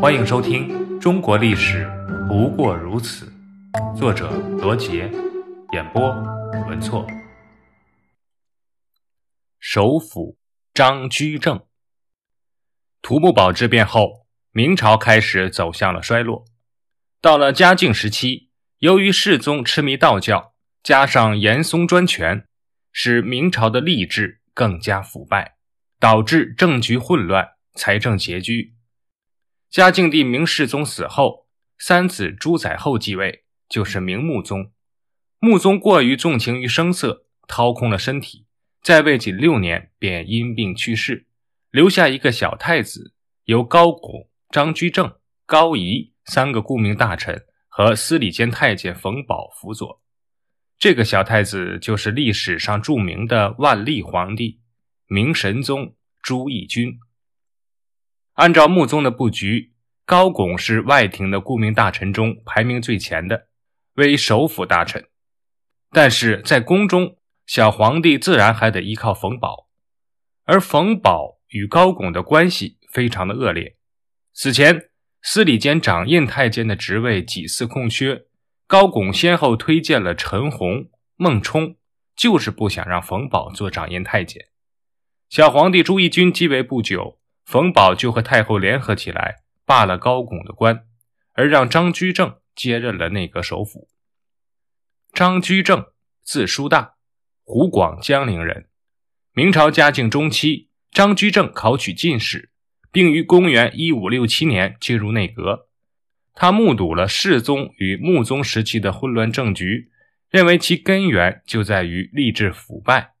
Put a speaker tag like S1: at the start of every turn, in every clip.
S1: 欢迎收听《中国历史不过如此》，作者罗杰，演播文措。首辅张居正。土木堡之变后，明朝开始走向了衰落。到了嘉靖时期，由于世宗痴迷道教，加上严嵩专权，使明朝的吏治更加腐败，导致政局混乱，财政拮据。嘉靖帝明世宗死后，三子朱载垕继位，就是明穆宗。穆宗过于纵情于声色，掏空了身体，在位仅六年便因病去世，留下一个小太子，由高拱、张居正、高仪三个顾命大臣和司礼监太监冯保辅佐。这个小太子就是历史上著名的万历皇帝，明神宗朱翊钧。按照穆宗的布局，高拱是外廷的顾命大臣中排名最前的，为首辅大臣。但是在宫中，小皇帝自然还得依靠冯保，而冯保与高拱的关系非常的恶劣。此前，司礼监掌印太监的职位几次空缺，高拱先后推荐了陈洪、孟冲，就是不想让冯保做掌印太监。小皇帝朱翊钧继位不久。冯保就和太后联合起来罢了高拱的官，而让张居正接任了内阁首辅。张居正字叔大，湖广江陵人。明朝嘉靖中期，张居正考取进士，并于公元一五六七年进入内阁。他目睹了世宗与穆宗时期的混乱政局，认为其根源就在于吏治腐败，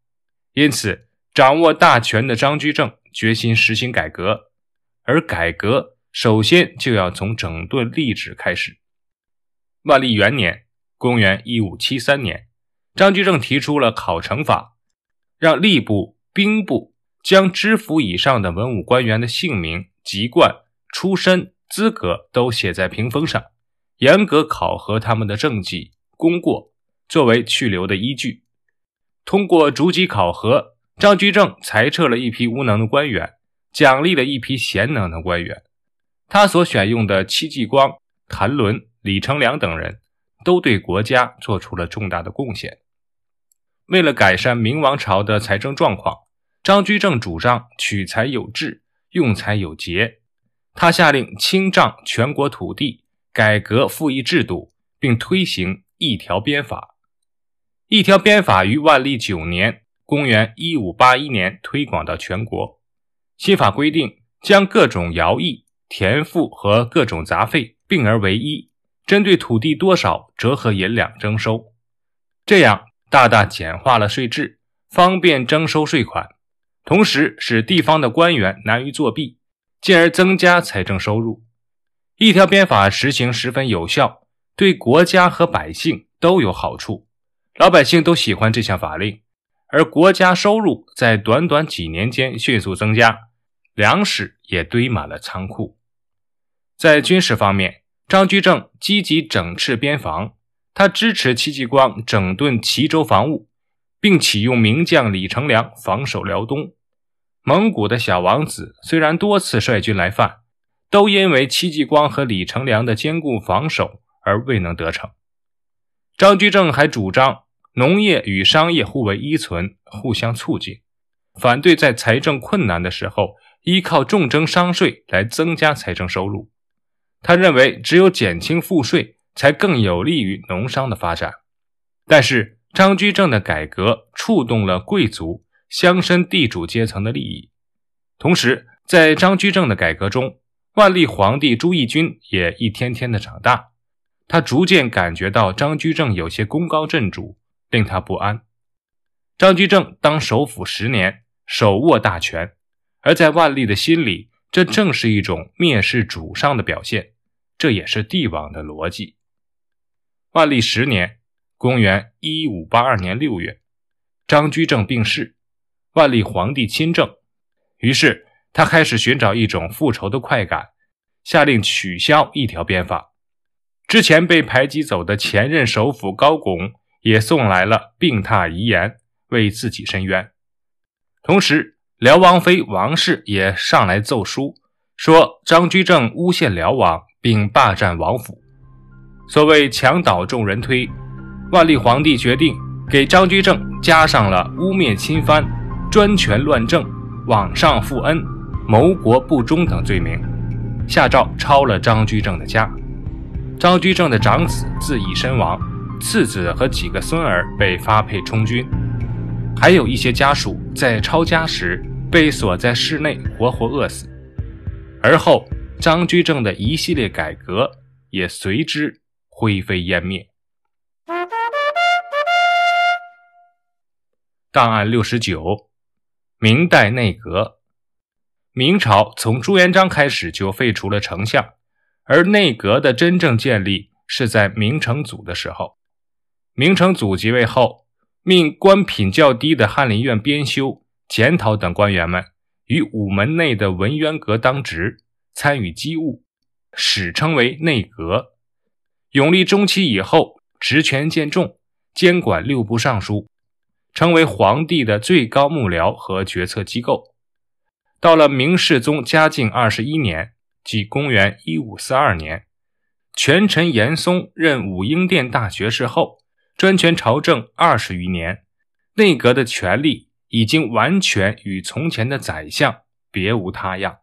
S1: 因此掌握大权的张居正。决心实行改革，而改革首先就要从整顿吏治开始。万历元年（公元1573年），张居正提出了考成法，让吏部、兵部将知府以上的文武官员的姓名、籍贯、出身、资格都写在屏风上，严格考核他们的政绩、功过，作为去留的依据。通过逐级考核。张居正裁撤了一批无能的官员，奖励了一批贤能的官员。他所选用的戚继光、谭纶、李成梁等人，都对国家做出了重大的贡献。为了改善明王朝的财政状况，张居正主张取财有制，用财有节。他下令清账全国土地，改革赋役制度，并推行一条鞭法。一条鞭法于万历九年。公元一五八一年推广到全国，新法规定将各种徭役、田赋和各种杂费并而为一，针对土地多少折合银两征收，这样大大简化了税制，方便征收税款，同时使地方的官员难于作弊，进而增加财政收入。一条鞭法实行十分有效，对国家和百姓都有好处，老百姓都喜欢这项法令。而国家收入在短短几年间迅速增加，粮食也堆满了仓库。在军事方面，张居正积极整治边防，他支持戚继光整顿齐州防务，并启用名将李成梁防守辽东。蒙古的小王子虽然多次率军来犯，都因为戚继光和李成梁的坚固防守而未能得逞。张居正还主张。农业与商业互为依存，互相促进。反对在财政困难的时候依靠重征商税来增加财政收入。他认为，只有减轻赋税，才更有利于农商的发展。但是，张居正的改革触动了贵族、乡绅、地主阶层的利益。同时，在张居正的改革中，万历皇帝朱翊钧也一天天的长大。他逐渐感觉到张居正有些功高震主。令他不安。张居正当首辅十年，手握大权，而在万历的心里，这正是一种蔑视主上的表现，这也是帝王的逻辑。万历十年（公元一五八二年六月），张居正病逝，万历皇帝亲政，于是他开始寻找一种复仇的快感，下令取消一条鞭法。之前被排挤走的前任首辅高拱。也送来了病榻遗言，为自己申冤。同时，辽王妃王氏也上来奏书，说张居正诬陷辽王，并霸占王府。所谓墙倒众人推，万历皇帝决定给张居正加上了污蔑亲藩、专权乱政、枉上负恩、谋国不忠等罪名，下诏抄了张居正的家。张居正的长子自缢身亡，次子和几个孙儿被发配充军，还有一些家属在抄家时被锁在室内，活活饿死。而后，张居正的一系列改革也随之灰飞烟灭。档案六十九，明代内阁。明朝从朱元璋开始就废除了丞相，而内阁的真正建立是在明成祖的时候。明成祖即位后，命官品较低的翰林院编修、检讨等官员们。于午门内的文渊阁当值，参与机务，史称为内阁。永历中期以后，职权渐重，监管六部尚书，成为皇帝的最高幕僚和决策机构。到了明世宗嘉靖二十一年，即公元一五四二年，权臣严嵩任武英殿大学士后，专权朝政二十余年，内阁的权力。已经完全与从前的宰相别无他样。